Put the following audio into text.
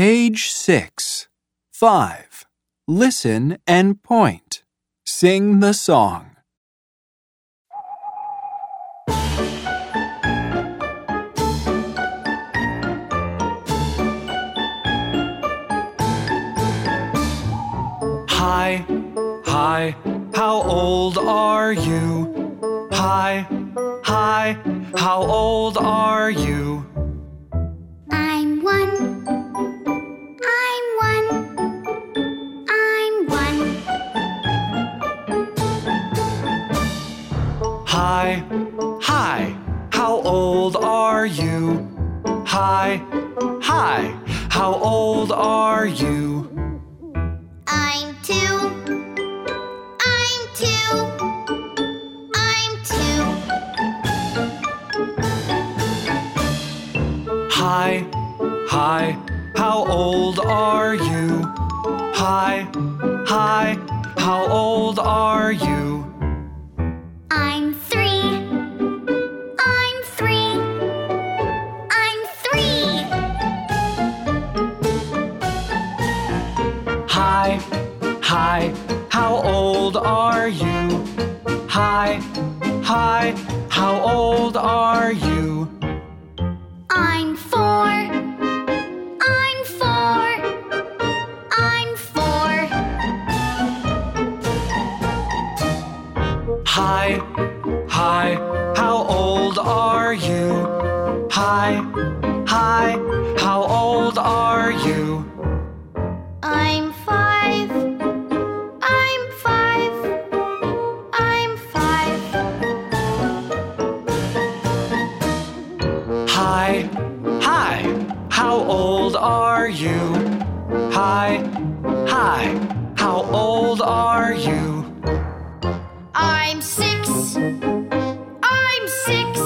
Page 6. 5. Listen and point. Sing the song. Hi, hi, how old are you? Hi, hi, how old are you? Hi, hi, how old are you? Hi, hi, how old are you? I'm two. I'm two. I'm two. Hi, hi, how old are you? Hi, hi, how old are you? Hi, hi, how old are you? Hi, hi, how old are you? I'm four. I'm four. I'm four. Hi, hi, how old are you? Hi, hi, how old are Hi, hi, how old are you? Hi, hi, how old are you? I'm six. I'm six.